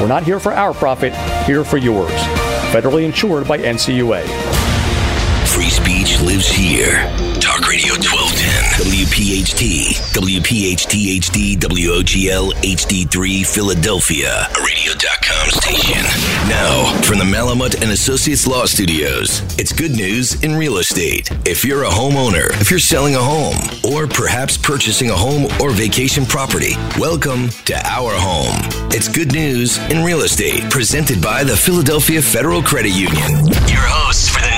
We're not here for our profit, here for yours. Federally insured by NCUA. Free speech lives here. Talk Radio 1210, WPHT, WPHT HD, WOGL HD3, Philadelphia, a radio.com station. Now, from the Malamut and Associates Law Studios, it's good news in real estate. If you're a homeowner, if you're selling a home, or perhaps purchasing a home or vacation property, welcome to Our Home. It's good news in real estate, presented by the Philadelphia Federal Credit Union. Your hosts for the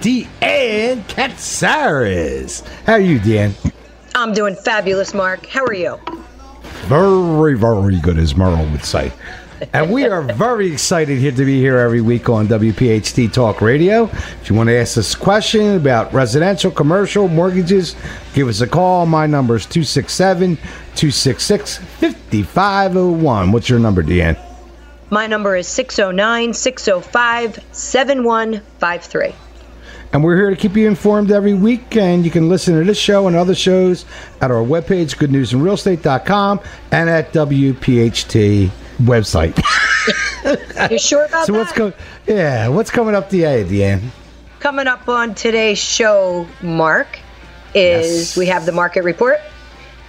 Deanne Katsaris. How are you, Deanne? I'm doing fabulous, Mark. How are you? Very, very good, as Merle would say. and we are very excited here to be here every week on WPHT Talk Radio. If you want to ask us a question about residential, commercial, mortgages, give us a call. My number is 267 266 5501. What's your number, Deanne? My number is 609 605 7153. And we're here to keep you informed every week. And you can listen to this show and other shows at our webpage, goodnewsinrealestate.com, and at WPHT website. you sure about so that? what's going? Yeah, what's coming up today, Deanne? Coming up on today's show, Mark, is Yes. we have the market report.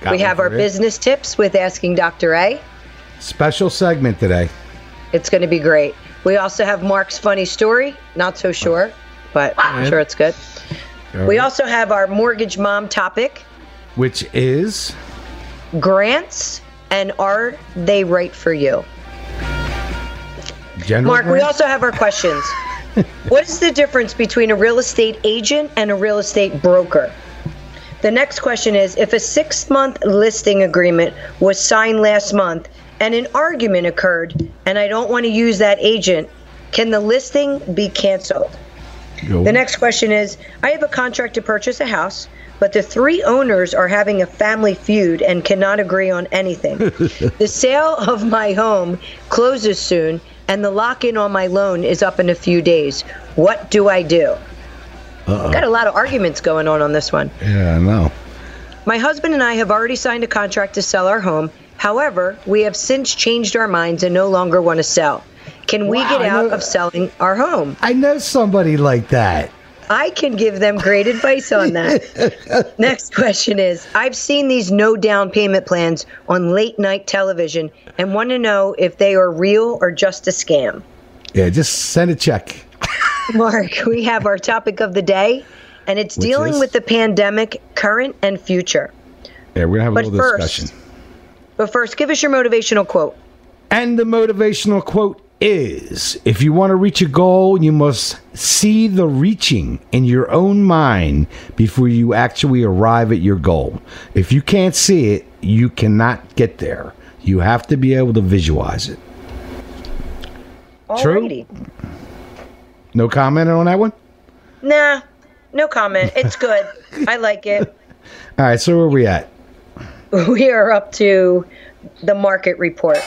Got we have our you. business tips with Asking Dr. A. Special segment today. It's going to be great. We also have Mark's funny story. Not so sure, but I'm sure it's good. We also have our mortgage mom topic which is grants and are they right for you? general. Mark, we also have our questions. what is the difference between a real estate agent and a real estate broker? The next question is if a six month listing agreement was signed last month and an argument occurred and I don't want to use that agent, can the listing be canceled? Go. The next question is I have a contract to purchase a house, but the three owners are having a family feud and cannot agree on anything. the sale of my home closes soon, and the lock in on my loan is up in a few days. What do I do? Got a lot of arguments going on on this one. Yeah, I know. My husband and I have already signed a contract to sell our home. However, we have since changed our minds and no longer want to sell. Can we Wow, get out know- of selling our home? I know somebody like that. I can give them great advice on that. Next question is I've seen these no down payment plans on late night television and want to know if they are real or just a scam. Yeah, just send a check. Mark, we have our topic of the day, and it's Which dealing is? with the pandemic, current and future. Yeah, we're gonna have a But little first- discussion. But first, give us your motivational quote. And the motivational quote is if you want to reach a goal, you must see the reaching in your own mind before you actually arrive at your goal. If you can't see it, you cannot get there. You have to be able to visualize it. True. No comment on that one? Nah, no comment. It's good. I like it. All right, so where are we at? we are up to the market report.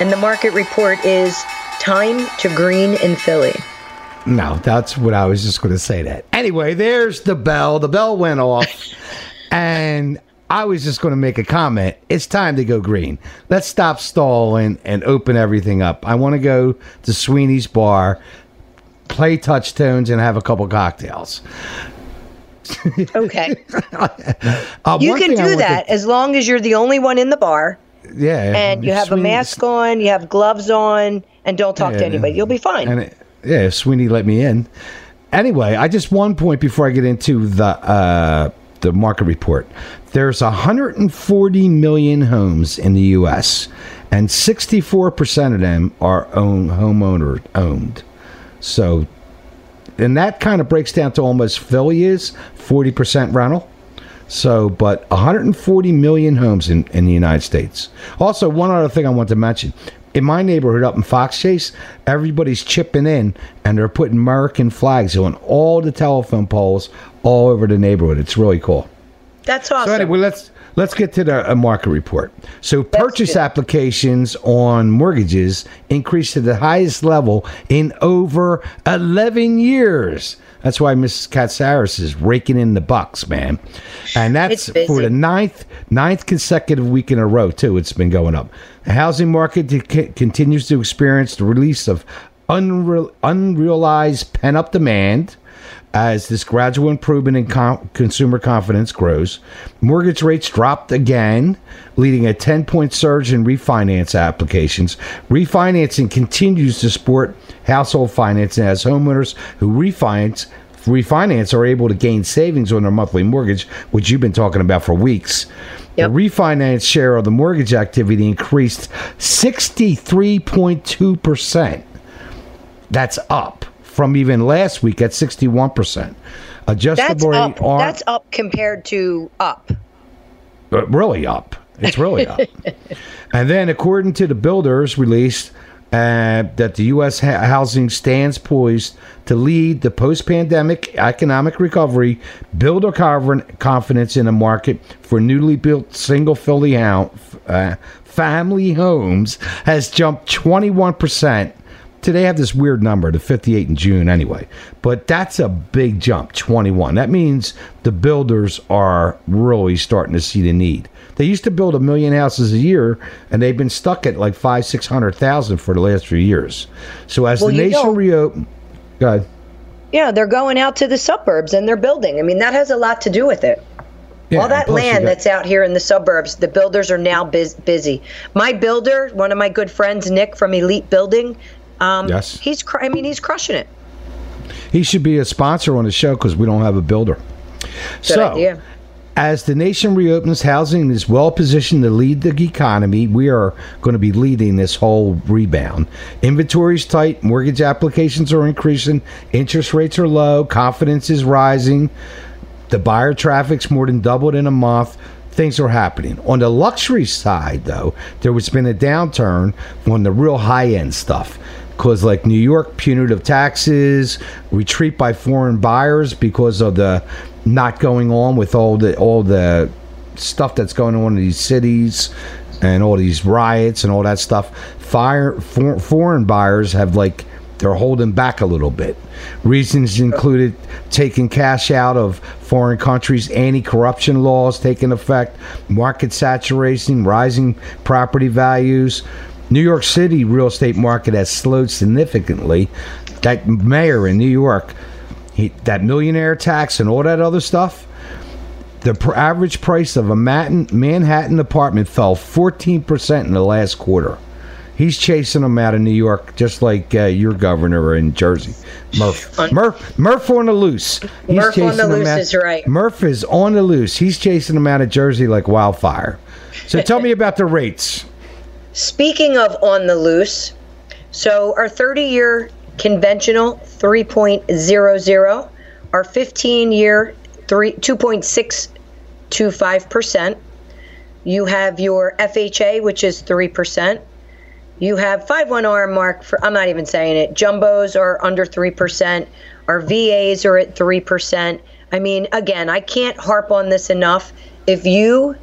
And the market report is time to green in Philly. No, that's what I was just going to say that. Anyway, there's the bell. The bell went off, and I was just going to make a comment. It's time to go green. Let's stop stalling and open everything up. I want to go to Sweeney's Bar, play TouchTunes, and have a couple cocktails. Okay. Uh, You can do that to- as long as you're the only one in the bar yeah, and you have a mask on, you have gloves on, and don't talk to anybody. You'll be fine. And it, yeah, Sweeney let me in. Anyway, I just one point before I get into the uh, the market report. There's 140 million homes in the U.S. and 64 percent of them are own homeowner owned. So, and that kind of breaks down to almost Philly is 40 percent rental. So, but 140 million homes in, in the United States. Also, one other thing I want to mention. In my neighborhood up in Fox Chase, everybody's chipping in and they're putting American flags on all the telephone poles all over the neighborhood. It's really cool. That's awesome. So anyway, let's let's get to the uh, market report. So purchase good. applications on mortgages increased to the highest level in over 11 years. That's why Mrs. Katsaris is raking in the bucks, man. And that's for the ninth ninth consecutive week in a row too. It's been going up. The housing market c- continues to experience the release of unre- unrealized pent up demand as this gradual improvement in com- consumer confidence grows. Mortgage rates dropped again, leading a 10 point surge in refinance applications. Refinancing continues to support household financing as homeowners who refinance. Refinance are able to gain savings on their monthly mortgage, which you've been talking about for weeks. Yep. The refinance share of the mortgage activity increased 63.2%. That's up from even last week at 61%. Adjustable that's up. are That's up compared to up. uh, really up. It's really up. And then, according to the builders released, uh, that the U.S. ha- housing stands poised to lead the post-pandemic economic recovery. Builder confidence in the market for newly built single-family hou- uh, family homes has jumped 21 Today have this weird number, the 58 in June anyway. But that's a big jump, 21. That means the builders are really starting to see the need. They used to build a million houses a year, and they've been stuck at like five, six hundred thousand for the last few years. So as Well, the nation know- reopen, go ahead. Yeah, they're going out to the suburbs and they're building. I mean, that has a lot to do with it. Yeah, All that land got- that's out here in the suburbs, the builders are now bus- busy. My builder, one of my good friends, Nick from Elite Building, um, Yes. he's. Cr- I mean, he's crushing it. He should be a sponsor on the show because we don't have a builder. Good so, idea. as the nation reopens, housing is well positioned to lead the economy. We are going to be leading this whole rebound. Inventory's tight, mortgage applications are increasing, interest rates are low, confidence is rising. The buyer traffic's more than doubled in a month. Things are happening. On the luxury side, though, there has been a downturn on the real high end stuff. Because, like New York, punitive taxes, retreat by foreign buyers because of the not going on with all the all the stuff that's going on in these cities and all these riots and all that stuff. Fire for, foreign buyers have like they're holding back a little bit. Reasons included taking cash out of foreign countries, anti-corruption laws taking effect, market saturation, rising property values. New York City real estate market has slowed significantly. That mayor in New York, he, that millionaire tax and all that other stuff, the pr- average price of a Manhattan, Manhattan apartment fell 14% in the last quarter. He's chasing them out of New York, just like uh, your governor in Jersey, Murph. Murph, Murph on the loose. He's Murph on the loose out- is right. Murph is on the loose. He's chasing them out of Jersey like wildfire. So tell me about the rates. Speaking of on the loose, so our 30 year conventional 3.00, our 15 year 3 2.625%. You have your FHA which is 3%. You have 51R mark for I'm not even saying it. Jumbos are under 3%. Our VAs are at 3%. I mean, again, I can't harp on this enough. If you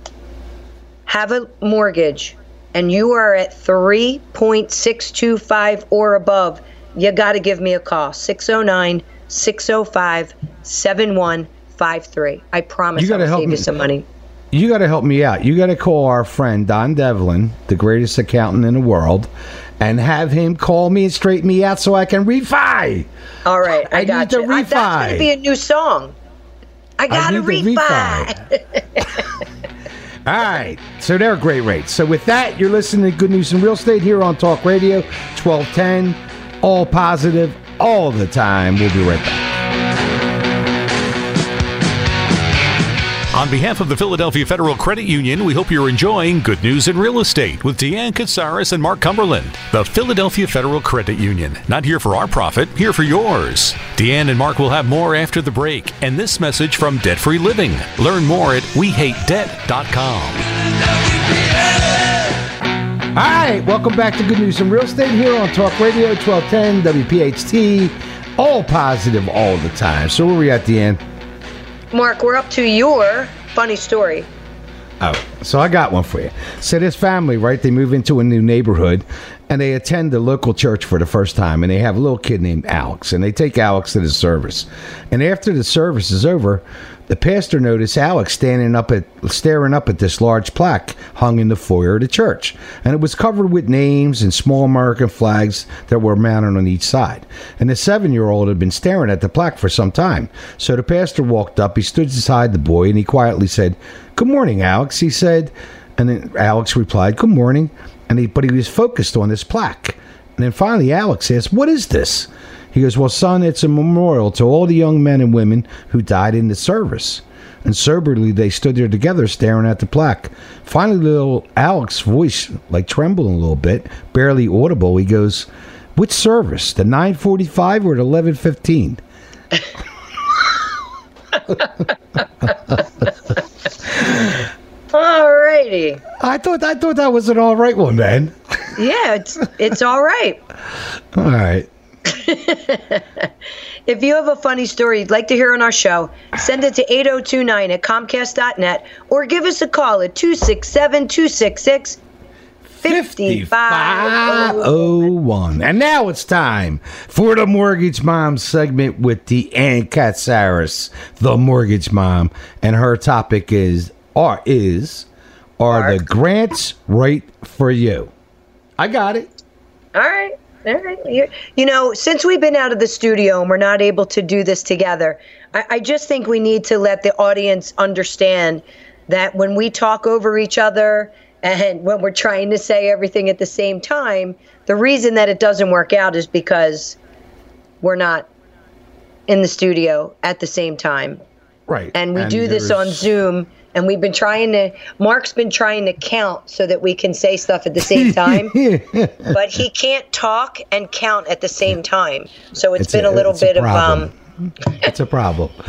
have a mortgage and you are at 3.625 or above, you got to give me a call. 609 605 7153. I promise You gotta I'll help save me. you some money. You got to help me out. You got to call our friend Don Devlin, the greatest accountant in the world, and have him call me and straighten me out so I can refi. All right, I, I got need uh, to refi. I- that's going to be a new song. I got to refi. refi. All right. So they're great rates. So with that, you're listening to Good News in Real Estate here on Talk Radio 1210. All positive, all the time. We'll be right back. On behalf of the Philadelphia Federal Credit Union, we hope you're enjoying Good News in Real Estate with Deanne Katsaris and Mark Cumberland. The Philadelphia Federal Credit Union, not here for our profit, here for yours. Deanne and Mark will have more after the break, and this message from Debt Free Living. Learn more at WeHateDebt.com. All right. Welcome back to Good News in Real Estate here on Talk Radio 1210 WPHT. All positive all the time. So where we at the end? Mark, we're up to your funny story. Oh, so I got one for you. So this family, right? They move into a new neighborhood, and they attend the local church for the first time, and they have a little kid named Alex, and they take Alex to the service. And after the service is over, the pastor noticed Alex standing up at staring up at this large plaque hung in the foyer of the church, and it was covered with names and small American flags that were mounted on each side. And the seven-year-old had been staring at the plaque for some time. So the pastor walked up, he stood beside the boy, and he quietly said, "Good morning, Alex." He said, and then Alex replied, "Good morning." And he, but he was focused on this plaque. And then finally, Alex asked, "What is this?" He goes, Well, son, it's a memorial to all the young men and women who died in the service. And soberly they stood there together staring at the plaque. Finally, little Alex's voice, like trembling a little bit, barely audible, he goes, Which service? The 945 or the 1115? Alrighty. I thought I thought that was an all right one, man. Yeah, it's it's all right. All right. If you have a funny story you'd like to hear on our show, send it to 8029 at comcast.net or give us a call at 267 266 5501. 5501. And now it's time for the Mortgage Mom segment with Deanne Katsaris, the Mortgage Mom. And her topic is, or is, are the grants right for you? I got it. All right. All right. You, you know, since we've been out of the studio and we're not able to do this together, I, I just think we need to let the audience understand that when we talk over each other and when we're trying to say everything at the same time, the reason that it doesn't work out is because we're not in the studio at the same time. Right. And we do this on Zoom. And we've been trying to, Mark's been trying to count so that we can say stuff at the same time. but he can't talk and count at the same time. So it's been a, little it's bit of um it's a problem.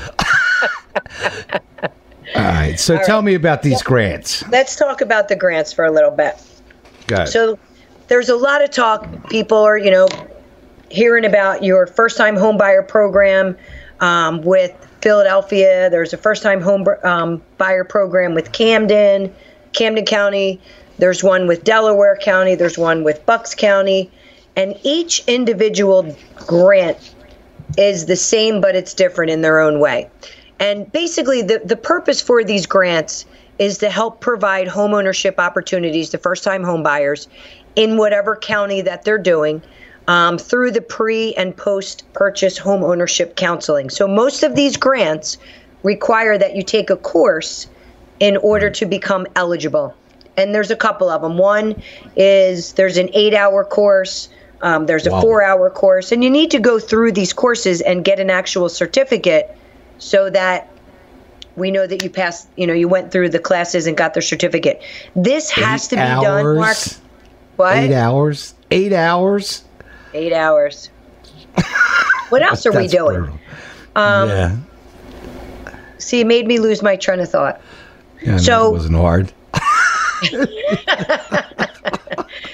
All right. So tell me about these grants. let's talk about the grants for a little bit. Got it. So there's a lot of talk people are, you know, hearing about your first time home buyer program um, with Philadelphia. There's a first time home um, buyer program with Camden, Camden County. There's one with Delaware County. There's one with Bucks County. And each individual grant is the same, but it's different in their own way. And basically, the, the purpose for these grants is to help provide homeownership opportunities to first time home buyers in whatever county that they're doing um, through the pre and post purchase home ownership counseling. So, most of these grants require that you take a course in order to become eligible. And there's a couple of them. One is there's an eight hour course, um, there's a Wow. four hour course, and you need to go through these courses and get an actual certificate so that we know that you passed, you know, you went through the classes and got the certificate. This has to be Eight done, Mark. What? Eight hours? Eight hours? Eight hours. what else are we doing? brutal. Um, yeah. See, it made me lose my train of thought. yeah. So- it wasn't hard.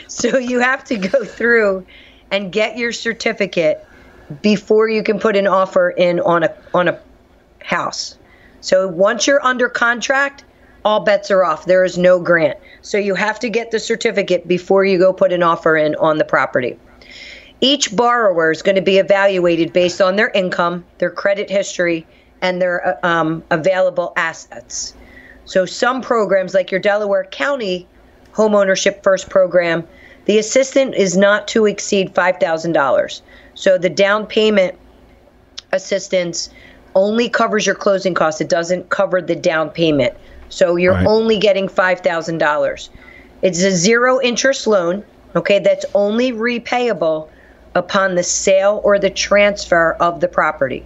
So you have to go through and get your certificate before you can put an offer in on a on a house. So once you're under contract, all bets are off. There is no grant. So you have to get the certificate before you go put an offer in on the property. Each borrower is going to be evaluated based on their income, their credit history, and their uh, um, available assets. So some programs, like your Delaware County homeownership first program, the assistant is not to exceed $5,000. So the down payment assistance only covers your closing costs. It doesn't cover the down payment. So you're Right. only getting $5,000. It's a zero interest loan, okay, that's only repayable upon the sale or the transfer of the property.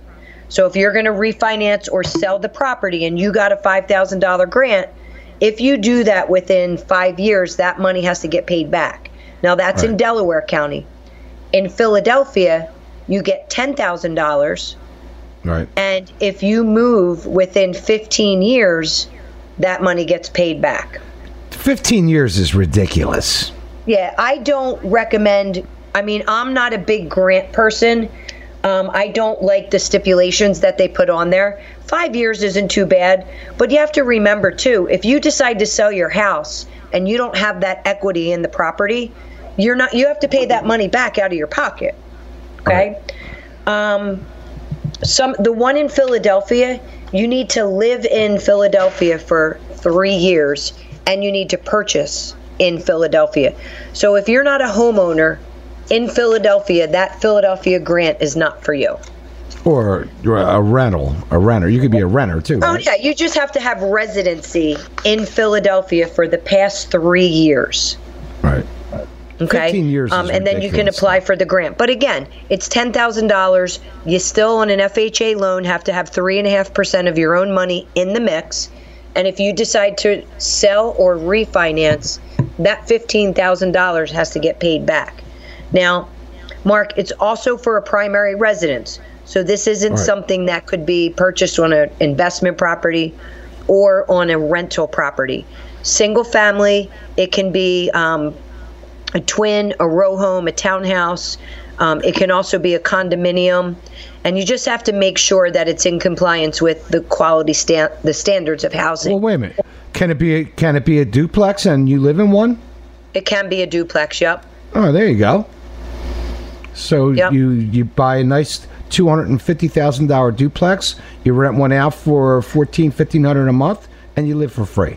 So if you're going to refinance or sell the property and you got a $5,000 grant, if you do that within five years, that money has to get paid back. Now that's in Delaware County. In Philadelphia, you get $10,000. Right. And if you move within 15 years, that money gets paid back. 15 years is ridiculous. Yeah, I don't recommend. I mean, I'm not a big grant person. Um, I don't like the stipulations that they put on there. Five years isn't too bad, but you have to remember too if you decide to sell your house and you don't have that equity in the property, you're not. You have to pay that money back out of your pocket. Okay. Um, some the one in Philadelphia, you need to live in Philadelphia for three years, and you need to purchase in Philadelphia. So if you're not a homeowner in Philadelphia, that Philadelphia grant is not for you. Or a rental, a renter. You could be a renter too. Oh yeah, you just have to have residency in Philadelphia for the past three years. Right. Okay. 15 years Um, and then you can apply for the grant. But again, it's ten thousand dollars. You still on an FHA loan have to have three and a half percent of your own money in the mix. And if you decide to sell or refinance, that fifteen thousand dollars has to get paid back. Now, Mark, it's also for a primary residence. So this isn't Right. something that could be purchased on an investment property or on a rental property. Single family, it can be um, a twin, a row home, a townhouse. Um, it can also be a condominium, and you just have to make sure that it's in compliance with the quality stand, the standards of housing. Well, wait a minute. Can it be? A, can it be a duplex and you live in one? it can be a duplex. Yep. Oh, there you go. So Yep. you you buy a nice two hundred and fifty thousand dollar duplex. You rent one out for fourteen fifteen hundred a month, and you live for free.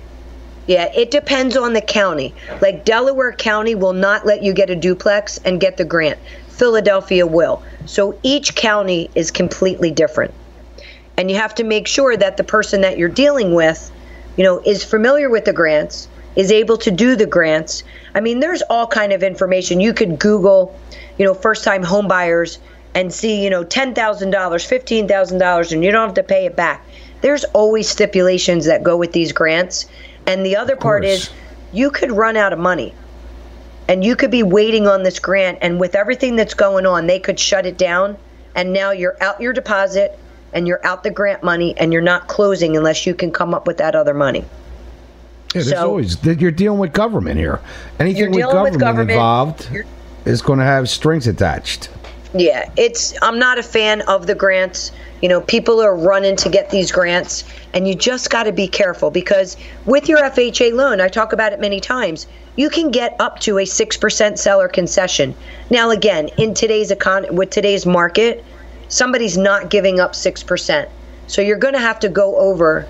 Yeah, it depends on the county. Like Delaware County will not let you get a duplex and get the grant. Philadelphia will. So each county is completely different. And you have to make sure that the person that you're dealing with, you know, is familiar with the grants, is able to do the grants. I mean, there's all kind of information. You could Google, you know, first time home buyers and see, you know, $10,000, $15,000 and you don't have to pay it back. There's always stipulations that go with these grants. And the other part is you could run out of money and you could be waiting on this grant and with everything that's going on they could shut it down and now you're out your deposit and you're out the grant money and you're not closing unless you can come up with that other money Yeah, there's So- always you're dealing with government here. Anything with government, with government. involved is going to have strings attached. yeah it's i'm not a fan of the grants. You know people are running to get these grants and you just got to be careful because with your fha loan i talk about it many times you can get up to a 6% seller concession. Now again in today's econ with today's market somebody's not giving up 6% so you're going to have to go over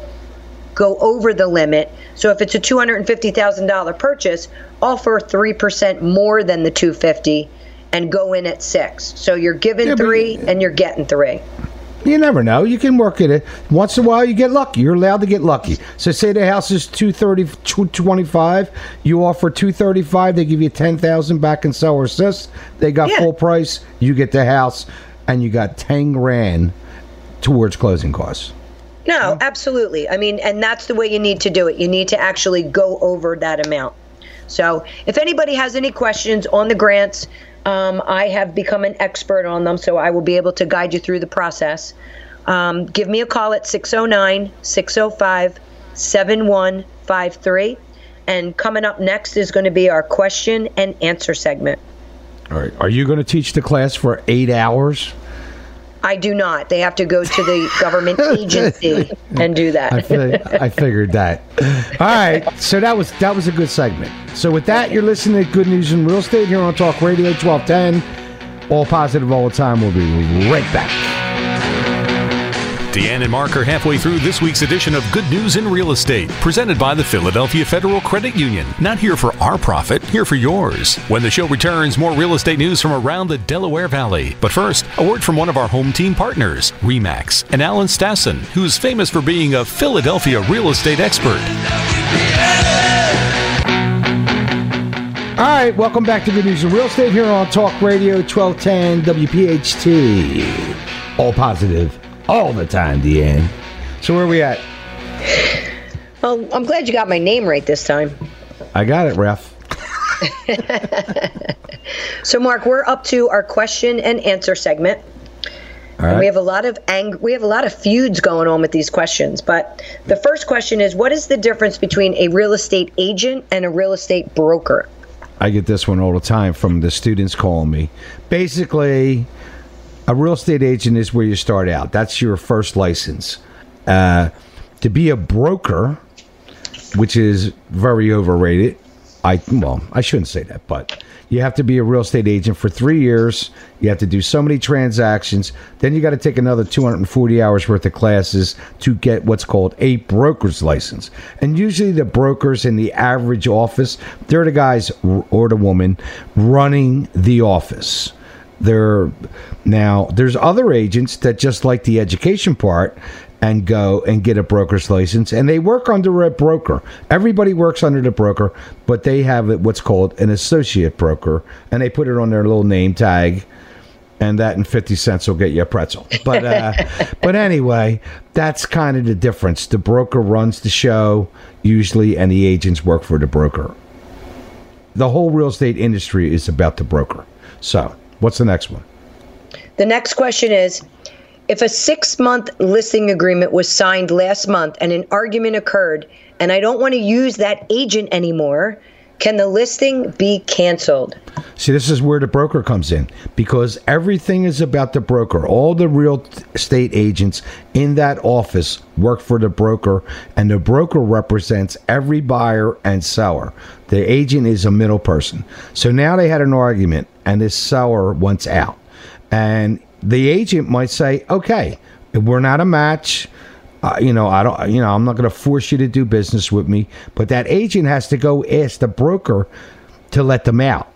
go over the limit. So if it's a two hundred and fifty thousand dollar purchase, offer three percent more than the two fifty, and go in at six. So you're giving Yeah, but- three and you're getting three. You never know. You can work at it. Once in a while, you get lucky. You're allowed to get lucky. So, say the house is 230, 225. You offer 235. They give you 10000 back in seller assist. They got Yeah. full price. You get the house, and you got 10 grand towards closing costs. No, absolutely. I mean, and that's the way you need to do it. You need to actually go over that amount. So, if anybody has any questions on the grants, um, I have become an expert on them, so I will be able to guide you through the process. Um, give me a call at 609 605 7153. And coming up next is going to be our question and answer segment. All right. Are you going to teach the class for eight hours? I do not. They have to go to the government agency and do that. I, I figured that. All right, so that was that was a good segment. So with that, you're listening to Good News in Real Estate here on Talk Radio 1210. All positive all the time. We'll be right back. Deanne and Mark are halfway through this week's edition of Good News in Real Estate, presented by the Philadelphia Federal Credit Union. Not here for our profit, here for yours. When the show returns, more real estate news from around the Delaware Valley. But first, a word from one of our home team partners, REMAX, and Alan Stassen, who's famous for being a Philadelphia real estate expert. All right, welcome back to Good News in Real Estate here on Talk Radio 1210 WPHT. All positive, all the time, Deanne. So where are we at? Well, I'm glad you got my name right this time. I got it, Ref. So, Mark, we're up to our question and answer segment. Right. we have a lot of ang- we have a lot of feuds going on with these questions. But the first question is, what is the difference between a real estate agent and a real estate broker? I get this one all the time from the students calling me. Basically, a real estate agent is where you start out. That's your first license. Uh, to be a broker, which is very overrated. I well, I shouldn't say that, but you have to be a real estate agent for three years. You have to do so many transactions. Then you got to take another 240 hours worth of classes to get what's called a broker's license. And usually, the brokers in the average office, they're the guys or the woman running the office. There, now there's other agents that just like the education part and go and get a broker's license, and they work under a broker. Everybody works under the broker, but they have what's called an associate broker, and they put it on their little name tag. And that and fifty cents will get you a pretzel. But uh, but anyway, that's kind of the difference. The broker runs the show usually, and the agents work for the broker the whole real estate industry is about the broker. So, what's the next one? The next question is if a six month listing agreement was signed last month and an argument occurred, and I don't want to use that agent anymore, can the listing be canceled? See, this is where the broker comes in because everything is about the broker. All the real estate agents in that office work for the broker, and the broker represents every buyer and seller. The agent is a middle person. So now they had an argument, and this seller wants out. And the agent might say, okay, we're not a match. Uh, you know, I don't, you know, I'm not going to force you to do business with me. But that agent has to go ask the broker to let them out.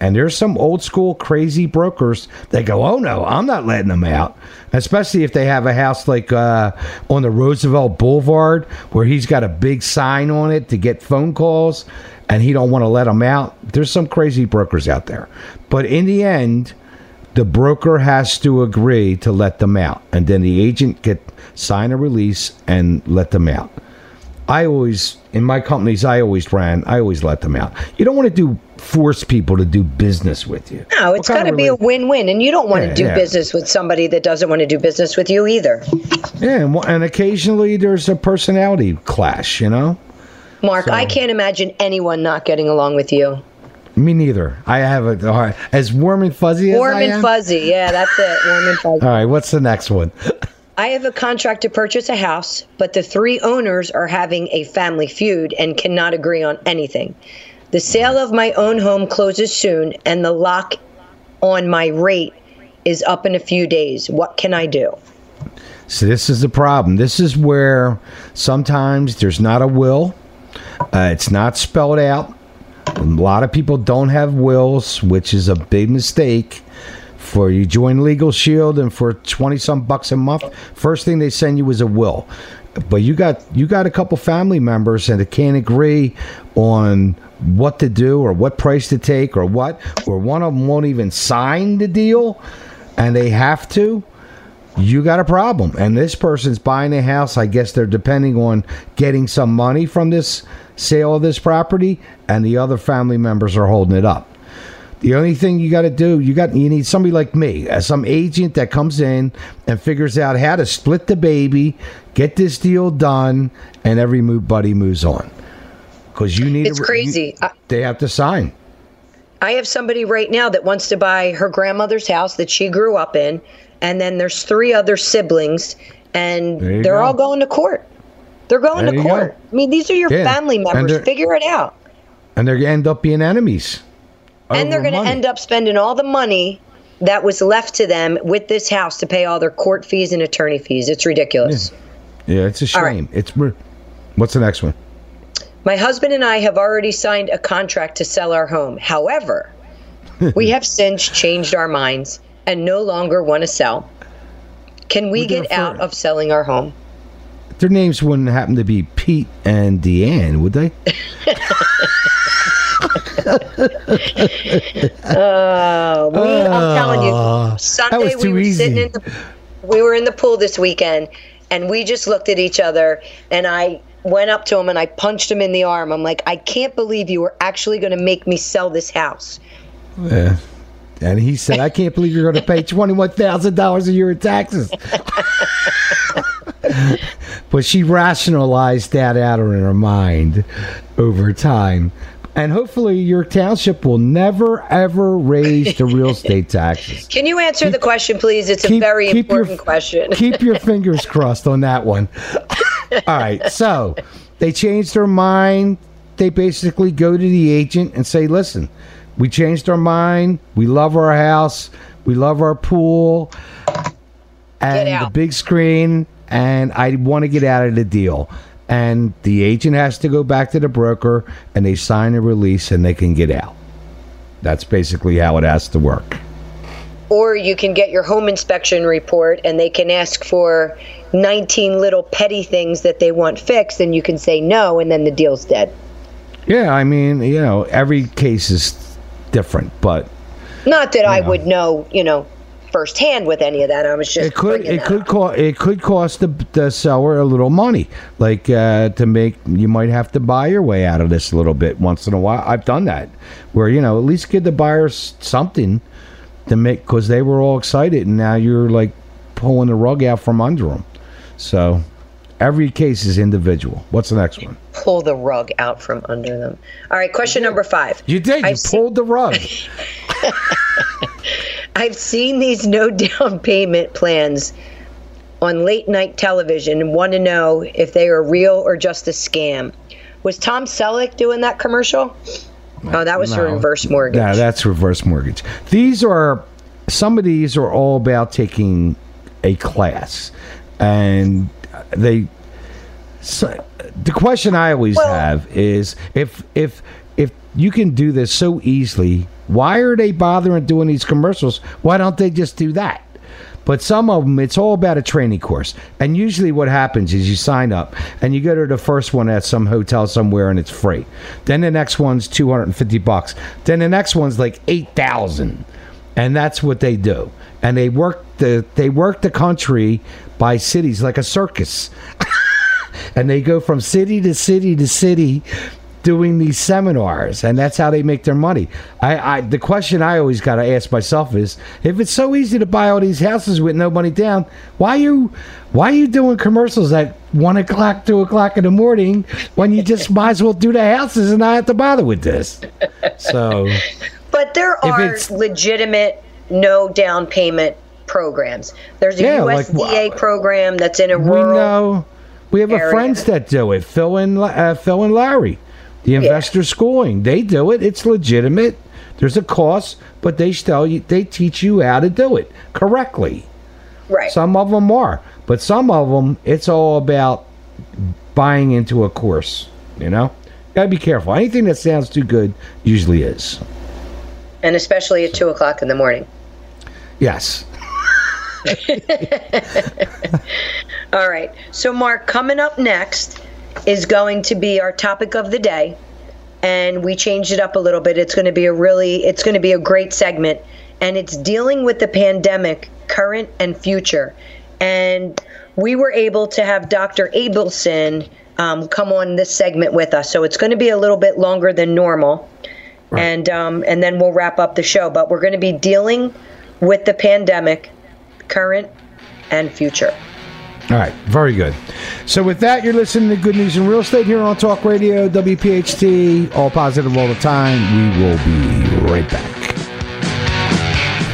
And there's some old school crazy brokers that go, oh no, I'm not letting them out. Especially if they have a house like uh, on the Roosevelt Boulevard where he's got a big sign on it to get phone calls and he don't want to let them out. There's some crazy brokers out there. But in the end, the broker has to agree to let them out and then the agent get sign a release and let them out i always in my companies i always ran i always let them out you don't want to do force people to do business with you No, it's got to be a win win. And you don't want Yeah, to do yeah. business with somebody that doesn't want to do business with you either. yeah and, and occasionally there's a personality clash you know Mark, I can't imagine anyone not getting along with you. Me neither i have a all right, as warm and fuzzy Warm as I and fuzzy. Yeah, that's it. Warm and fuzzy. all right what's the next one I have a contract to purchase a house, but the three owners are having a family feud and cannot agree on anything. The sale of my own home closes soon, and the lock on my rate is up in a few days. What can I do? So this is the problem. This is where sometimes there's not a will. Uh, it's not spelled out. A lot of people don't have wills, which is a big mistake. For you join Legal Shield and for twenty some bucks a month, first thing they send you is a will. But you got you got a couple family members and they can't agree on what to do or what price to take or what, or one of them won't even sign the deal, and they have to you got a problem. And this person's buying a house. I guess they're depending on getting some money from this sale of this property, and the other family members are holding it up. The only thing you got to do, you got you need somebody like me, as some agent that comes in and figures out how to split the baby, get this deal done, and every move buddy moves on. Because you need It's a- crazy. I- they have to sign. I have somebody right now that wants to buy her grandmother's house that she grew up in, and then there's three other siblings, and they're go. all going to court. They're going There to you go. court. I mean, these are your Yeah, family members. Figure it out. And they're going to end up being enemies. and they're going to end up spending all the money that was left to them with this house to pay all their court fees and attorney fees. It's ridiculous. Yeah, it's a All right. shame. It's what's the next one? My husband and I have already signed a contract to sell our home. However, we have since changed our minds and no longer want to sell. Can we We're get out of selling our home? Their names wouldn't happen to be Pete and Deanne, would they? Uh, we, I'm telling Ah, you, Sunday was we were sitting easy. in the we were in the pool this weekend, and we just looked at each other, and I went up to him and I punched him in the arm. I'm like, I can't believe you were actually going to make me sell this house. Yeah. And he said, I can't believe you're going to pay $21,000 a year in taxes. but she rationalized that out in her mind over time. And hopefully, your township will never, ever raise the real estate taxes. Can you answer the question, please? It's a very keep your- important question. Keep your fingers crossed on that one. All right. So they changed their mind. They basically go to the agent and say, listen, we changed our mind. We love our house. We love our pool and the big screen. And I want to get out of the deal. And the agent has to go back to the broker and they sign a release and they can get out. That's basically how it has to work. or you can get your home inspection report and they can ask for 19 little petty things that they want fixed and you can say no and then the deal's dead Yeah, I mean, you know, every case is different, but not that i would know you know firsthand with any of that i was just it could it could cost it could cost the, the seller a little money, like uh, to make you might have to buy your way out of this a little bit once in a while. I've done that, where you know at least give the buyers something to make because they were all excited, and now you're like pulling the rug out from under them. So every case is individual. What's the next one? pull the rug out from under them all right question number five You did. You I've seen- pulled the rug. I've seen these no down payment plans on late night television and want to know if they are real or just a scam. Was Tom Selleck doing that commercial? Oh, that was for reverse mortgage. Yeah, that's reverse mortgage. These are some of these are all about taking a class, and they. So, the question I always Well- have is if if if you can do this so easily, why are they bothering doing these commercials? Why don't they just do that? But some of them, it's all about a training course. And usually, what happens is you sign up and you go to the first one at some hotel somewhere and it's free. Then the next one's two hundred and fifty bucks. Then the next one's like eight thousand, and that's what they do. And they work the they work the country by cities like a circus, and they go from city to city to city doing these seminars and that's how they make their money. I, I the question i always got to ask myself is if it's so easy to buy all these houses with no money down why you why are you doing commercials at one o'clock two o'clock in the morning when you just might as well do the houses and not have to bother with this? So But there are legitimate no down payment programs. There's a Yeah, like, USDA program that's in a we rural. know. We have a area. friends that do it. Phil and uh, phil and larry the investor schooling. They do it. It's legitimate. There's a cost but they tell you they teach you how to do it correctly. Right. some of them are but some of them it's all about buying into a course you know? Gotta be careful. Anything that sounds too good usually is and especially at two o'clock in the morning. yes All right. So, Mark, coming up next is going to be our topic of the day. And we changed it up a little bit. It's going to be a really, it's going to be a great segment. And it's dealing with the pandemic, current and future. And we were able to have Dr. Abelson um, come on this segment with us. So it's going to be a little bit longer than normal. And, um, and then we'll wrap up the show. But we're going to be dealing with the pandemic, current and future. All right, very good. So with that, you're listening to Good News in Real Estate here on Talk Radio, WPHT, all positive all the time. We will be right back.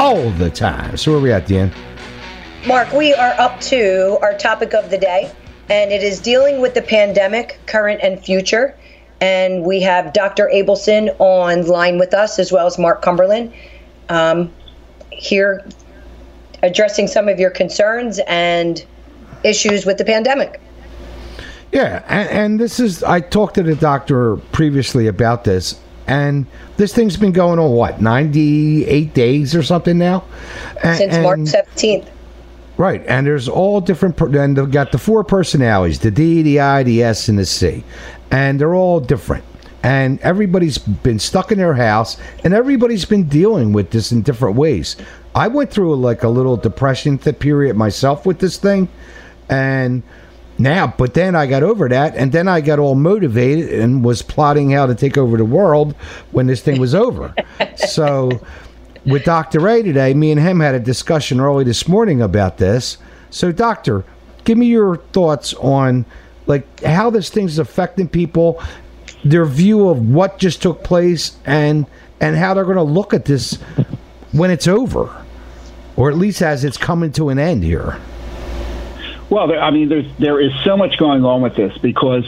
all the time. So where are we at, Dan? Mark, we are up to our topic of the day, and it is dealing with the pandemic, current and future. And we have Dr. Abelson on line with us, as well as Mark Cumberland, um, here addressing some of your concerns and issues with the pandemic. Yeah, and, and this is I talked to the doctor previously about this, and this thing's been going on what ninety eight days or something now, and, since March seventeenth. Right, and there's all different, and they've got the four personalities: the D, the I, the S, and the C, and they're all different. And everybody's been stuck in their house, and everybody's been dealing with this in different ways. I went through like a little depression period myself with this thing, and now, but then I got over that, and then I got all motivated and was plotting how to take over the world when this thing was over. so, with Dr. Ray today, me and him had a discussion early this morning about this. So, Doctor, give me your thoughts on like how this thing's affecting people, their view of what just took place, and and how they're going to look at this when it's over, or at least as it's coming to an end here. Well, there, I mean, there's there is so much going on with this because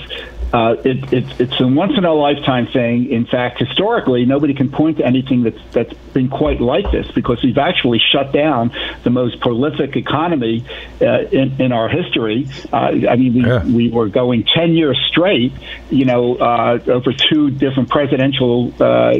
uh, it, it, it's a once in a lifetime thing. In fact, historically, nobody can point to anything that's that's been quite like this because we've actually shut down the most prolific economy uh, in, in our history. Uh, I mean, we, yeah. we were going ten years straight, you know, uh, over two different presidential uh,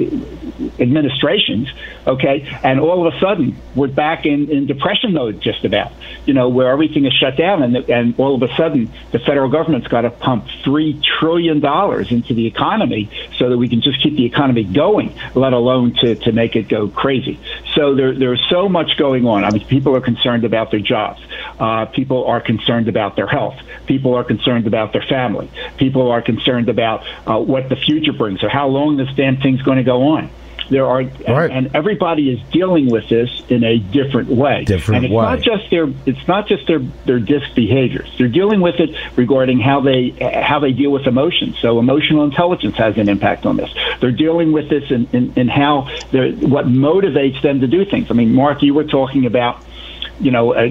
administrations. Okay, and all of a sudden we're back in, in depression mode, just about. You know, where everything is shut down, and and all of a sudden the federal government's got to pump three trillion dollars into the economy so that we can just keep the economy going, let alone to to make it go crazy. So there there's so much going on. I mean, people are concerned about their jobs. Uh, people are concerned about their health. People are concerned about their family. People are concerned about uh, what the future brings or how long this damn thing's going to go on. There are, right. and, and, everybody is dealing with this in a different way. Different and it's way. not just their, it's not just their their disc behaviors. They're dealing with it regarding how they how they deal with emotions. So emotional intelligence has an impact on this. They're dealing with this in, in, in how what motivates them to do things. I mean, Mark, you were talking about you know, uh,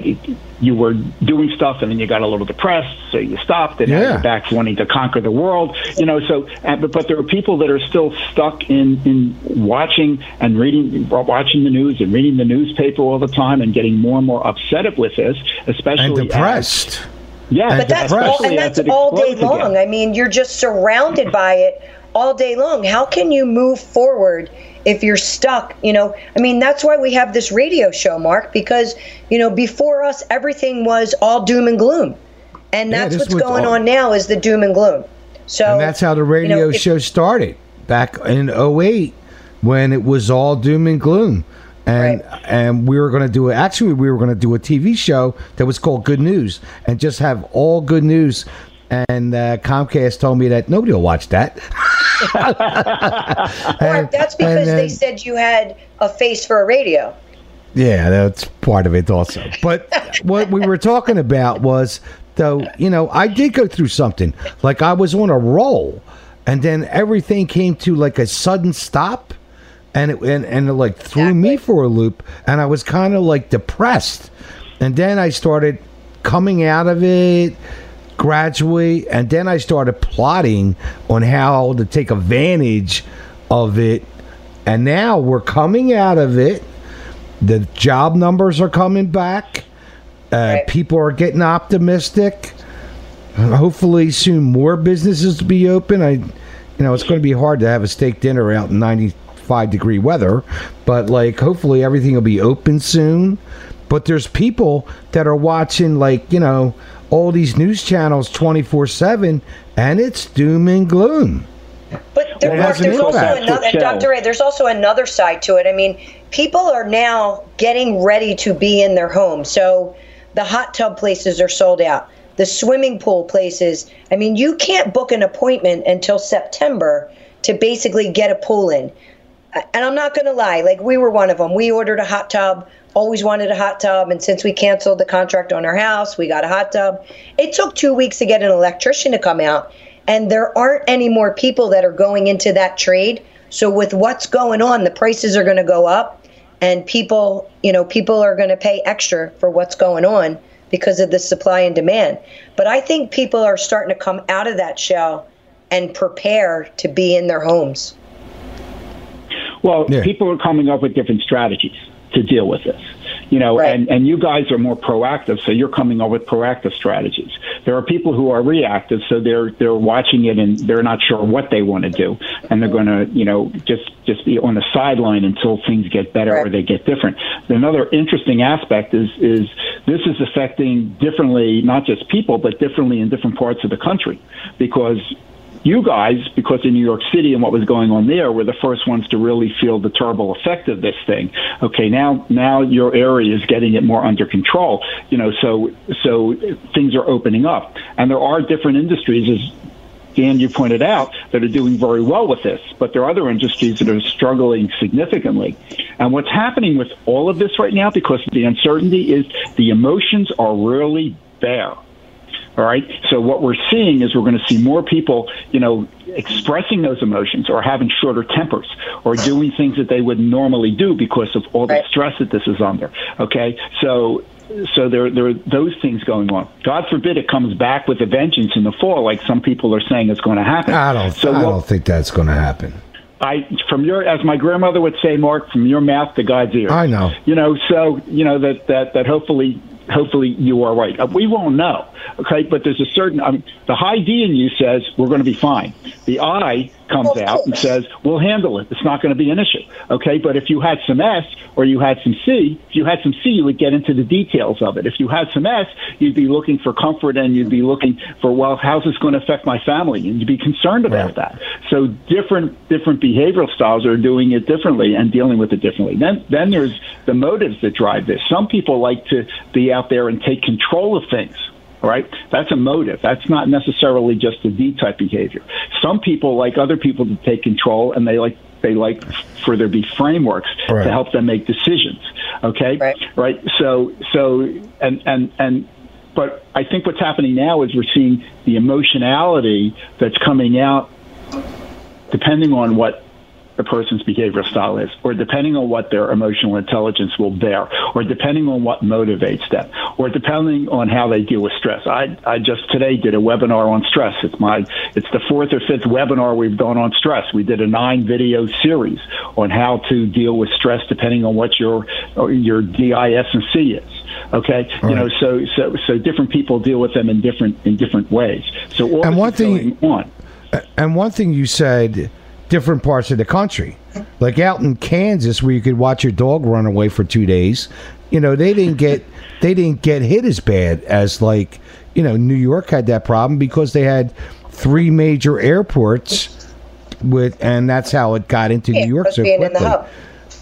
you were doing stuff and then you got a little depressed, so you stopped, and yeah. now you're back wanting to conquer the world. You know, so but, but there are people that are still stuck in in watching and reading, watching the news and reading the newspaper all the time and getting more and more upset with this, especially and depressed. As, yeah, but that's all, and that's all day long. Again. I mean, you're just surrounded by it all day long. How can you move forward? if you're stuck, you know, I mean, that's why we have this radio show, Mark, because, you know, before us, everything was all doom and gloom. And that's yeah, what's going all, on now is the doom and gloom. So And that's how the radio you know, if, show started back in 08 when it was all doom and gloom. And right. and we were going to do it. Actually, we were going to do a TV show that was called Good News, and just have all good news. And uh, Comcast told me that nobody will watch that. that's because then, they said you had a face for a radio. Yeah, that's part of it also. But what we were talking about was, though, you know, I did go through something. Like I was on a roll, and then everything came to like a sudden stop, and it and, and it like threw exactly. me for a loop, and I was kind of like depressed. And then I started coming out of it gradually, and then I started plotting on how to take advantage of it. And now we're coming out of it. The job numbers are coming back. Uh, right. People are getting optimistic. Hopefully, soon more businesses will be open. I, you know, it's going to be hard to have a steak dinner out in 95 degree weather, but like, hopefully, everything will be open soon. But there's people that are watching, like, you know, all these news channels 24 7 and it's doom and gloom but there, well, there's also another dr ray there's also another side to it i mean people are now getting ready to be in their home. So the hot tub places are sold out. The swimming pool places. I mean, you can't book an appointment until September to basically get a pool in. And I'm not going to lie, like we were one of them. We ordered a hot tub, always wanted a hot tub. And since we canceled the contract on our house, we got a hot tub. It took two weeks to get an electrician to come out. And there aren't any more people that are going into that trade. So with what's going on, the prices are going to go up and people, you know, people are going to pay extra for what's going on because of the supply and demand. But I think people are starting to come out of that shell and prepare to be in their homes. Well, yeah. people are coming up with different strategies to deal with this. You know, right. and, and you guys are more proactive, so you're coming up with proactive strategies. There are people who are reactive, so they're they're watching it and they're not sure what they want to do, and they're going to you know just just be on the sideline until things get better right. or they get different. Another interesting aspect is is this is affecting differently not just people but differently in different parts of the country because you guys, because in New York City and what was going on there, were the first ones to really feel the terrible effect of this thing. Okay, now now your area is getting it more under control. You know, so so things are opening up, and there are different industries as Dan, you pointed out, that are doing very well with this, but there are other industries that are struggling significantly. And what's happening with all of this right now, because of the uncertainty, is the emotions are really there. All right. So what we're seeing is we're going to see more people, you know, expressing those emotions or having shorter tempers or doing things that they would normally do because of all the stress that this is under. Okay. So so there, there are those things going on. God forbid it comes back with a vengeance in the fall, like some people are saying it's going to happen. I don't. So I don't think that's going to happen. I, from your, as my grandmother would say, Mark, from your mouth to God's ear. I know. You know, so you know that that that hopefully hopefully you are right. Uh, we won't know, okay? But there's a certain. I mean, the high D in you says we're going to be fine. The I comes out and says we'll handle it. It's not going to be an issue, okay? But if you had some S or you had some C, if you had some C, you would get into the details of it. If you had some S, you'd be looking for comfort and you'd be looking for well, how's this going to affect my family, and you'd be concerned about right. that. So different different behavioral styles are doing it differently and dealing with it differently. Then then there's the motives that drive this. Some people like to be out there and take control of things right? That's a motive. That's not necessarily just a D type behavior. Some people like other people to take control and they like they like for there be frameworks right. to help them make decisions. Okay? Right. right. So so and and and but I think what's happening now is we're seeing the emotionality that's coming out depending on what the person's behavioral style is, or depending on what their emotional intelligence will bear, or depending on what motivates them, or depending on how they deal with stress. I, I just today did a webinar on stress. It's my it's the fourth or fifth webinar we've done on stress. We did a nine video series on how to deal with stress depending on what your your DIS and C is. Okay, All you know, so so so different people deal with them in different in different ways. So all and one thing on. And one thing you said different parts of the country. Like out in Kansas, where you could watch your dog run away for two days, you know they didn't get they didn't get hit as bad as like you know New York had that problem because they had three major airports with, and that's how it got into yeah, New York so quickly.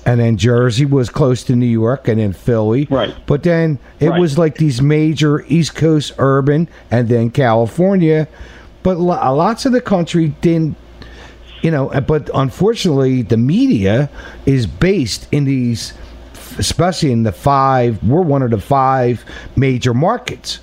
And then Jersey was close to New York, and then Philly. Right. But then it right. was like these major East Coast urban, and then California. But lots of the country didn't you know, but unfortunately, the media is based in these, especially in the five. We're one of the five major markets.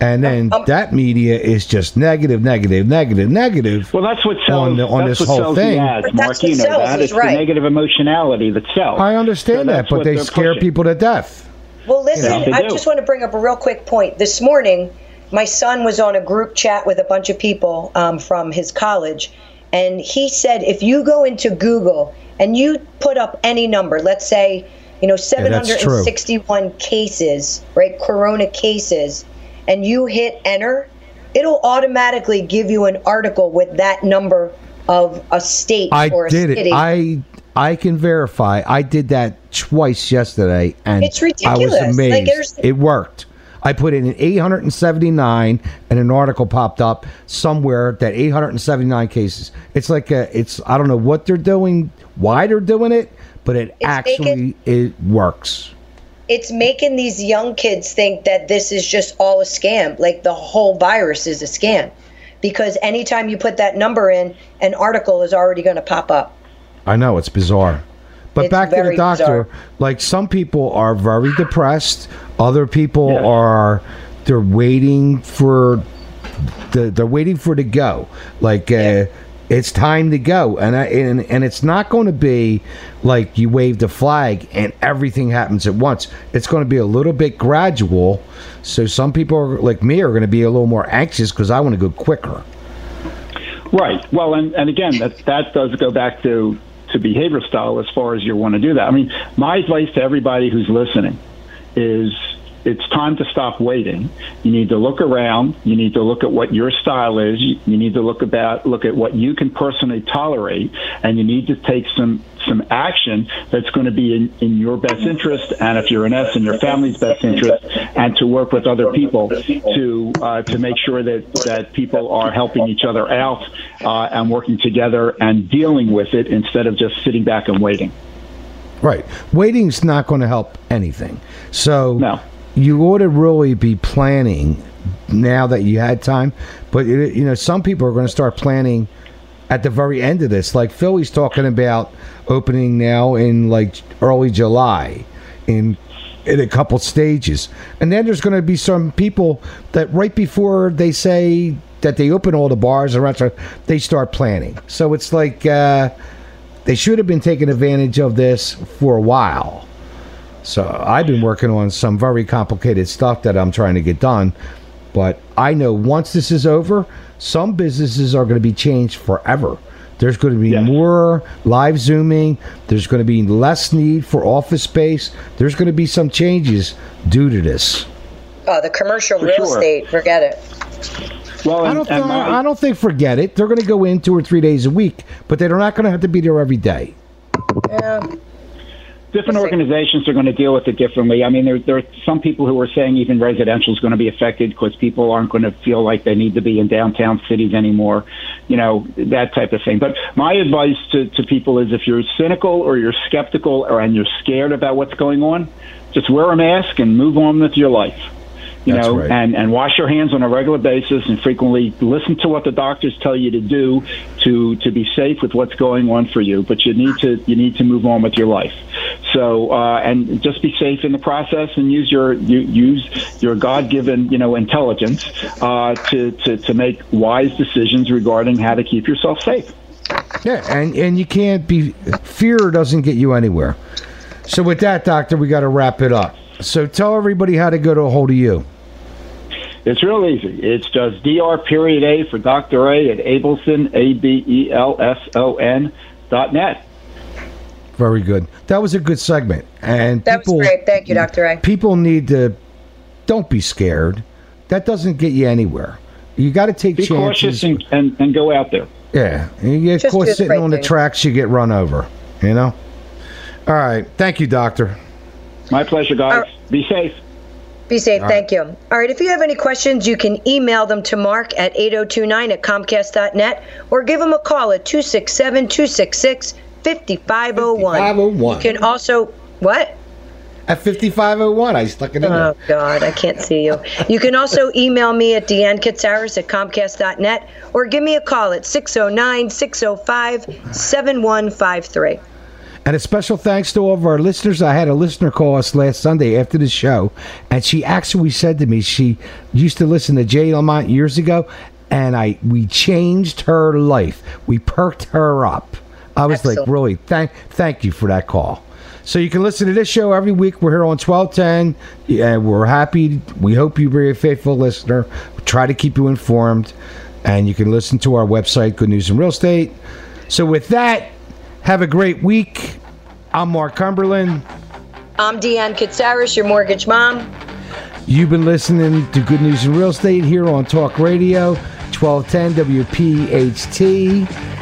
And then um, that media is just negative, negative, negative, negative. Well, that's what sells on, the, on this whole thing. Ads, Mark, you know that. It's right. the negative emotionality that sells. I understand so that, but they scare pushing. people to death. Well, listen, you know, I just want to bring up a real quick point. This morning, my son was on a group chat with a bunch of people um, from his college, and he said if you go into Google and you put up any number, let's say, you know, 761 yeah, cases, right? Corona cases, and you hit enter, it'll automatically give you an article with that number of a state I or a did city. It. I I can verify. I did that twice yesterday, and it's ridiculous. I was amazed. Like, it worked. I put in 879, and an article popped up somewhere that 879 cases. It's like a, it's I don't know what they're doing, why they're doing it, but it It's actually making- it works. it's making these young kids think that this is just all a scam. Like the whole virus is a scam. Because anytime you put that number in, an article is already going to pop up. I know it's bizarre. But It's back to the doctor, bizarre. like some people are very depressed, other people Yeah. are they're waiting for the they're waiting for to go. Like uh it's time to go and I, and and it's not going to be like you wave the flag and everything happens at once. It's going to be a little bit gradual. So some people are, like me are going to be a little more anxious cuz I want to go quicker. Right. Well, and, and again, that that does go back to to behavior style as far as you want to do that. I mean, my advice to everybody who's listening is it's time to stop waiting. You need to look around. You need to look at what your style is. You, need to look about look at what you can personally tolerate, and you need to take some some action that's going to be in, in your best interest, and if you're an S, in your family's best interest, and to work with other people to uh, to make sure that that people are helping each other out uh, and working together and dealing with it instead of just sitting back and waiting. Right. Waiting's not going to help anything. So No. You ought to really be planning now that you had time. But you you know, some people are going to start planning at the very end of this. Like Philly's talking about opening now in like early July, in in a couple stages, and then there's going to be some people that right before they say that they open all the bars and restaurants, they start planning. So it's like. Uh, they should have been taking advantage of this for a while. So I've been working on some very complicated stuff that I'm trying to get done. But I know once this is over, some businesses are going to be changed forever. There's going to be Yes. more live zooming. There's going to be less need for office space. There's going to be some changes due to this. Oh, the commercial For real sure. estate, forget it. Well, I don't. Th- my- I don't think forget it. They're going to go in two or three days a week, but they're not going to have to be there every day. Yeah. Different organizations are going to deal with it differently. I mean, there, there are some people who are saying even residential is going to be affected because people aren't going to feel like they need to be in downtown cities anymore, you know, that type of thing. But my advice to, to people is if you're cynical or you're skeptical or and you're scared about what's going on, just wear a mask and move on with your life. You That's know, right. and, and wash your hands on a regular basis and frequently listen to what the doctors tell you to do to to be safe with what's going on for you. But you need to you need to move on with your life. So uh, and just be safe in the process and use your you, use your God given you know intelligence uh, to, to to make wise decisions regarding how to keep yourself safe. Yeah, and and you can't be fear doesn't get you anywhere. So with that, doctor, we got to wrap it up. So tell everybody how to go to a hold of you. It's real easy. It's just Dr. Period A for Dr. A at Abelson A B E L S O N dot net. Very good. That was a good segment, and That people was great. Thank you, Dr. A. people need to don't be scared. That doesn't get you anywhere. You got to take Be cautious chances. and, and, and go out there. yeah, you get Just caught sitting right on the thing. tracks, you get run over. You know. All right. Thank you, doctor. My pleasure, guys. All right. Be safe. Be safe. Thank you. All right. If you have any questions, you can email them to mark at 8029 at comcast.net or give him a call at 267 266 5501. 5501. You can also, what? At fifty five oh one, I stuck it in Oh. God, I can't see you. You can also email me at Deanne Katsaris at Comcast.net or give me a call at 609 605 7153. And a special thanks to all of our listeners. I had a listener call us last Sunday after the show, and she actually said to me she used to listen to Jay Lamont years ago, and I we changed her life. We perked her up. I was like, really, thank thank you for that call. So you can listen to this show every week. We're here on twelve ten, and we're happy. We hope you be a faithful listener. We try to keep you informed, and you can listen to our website, Good News in Real Estate. So with that, have a great week. I'm Mark Cumberland. I'm Deanne Katsaris, your mortgage mom. You've been listening to Good News in Real Estate here on Talk Radio, 1210 WPHT.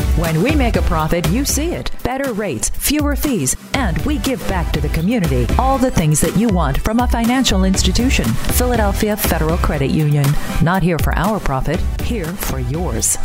When we make a profit, you see it. Better rates, fewer fees, and we give back to the community all the things that you want from a financial institution. Philadelphia Federal Credit Union. Not here for our profit, here for yours.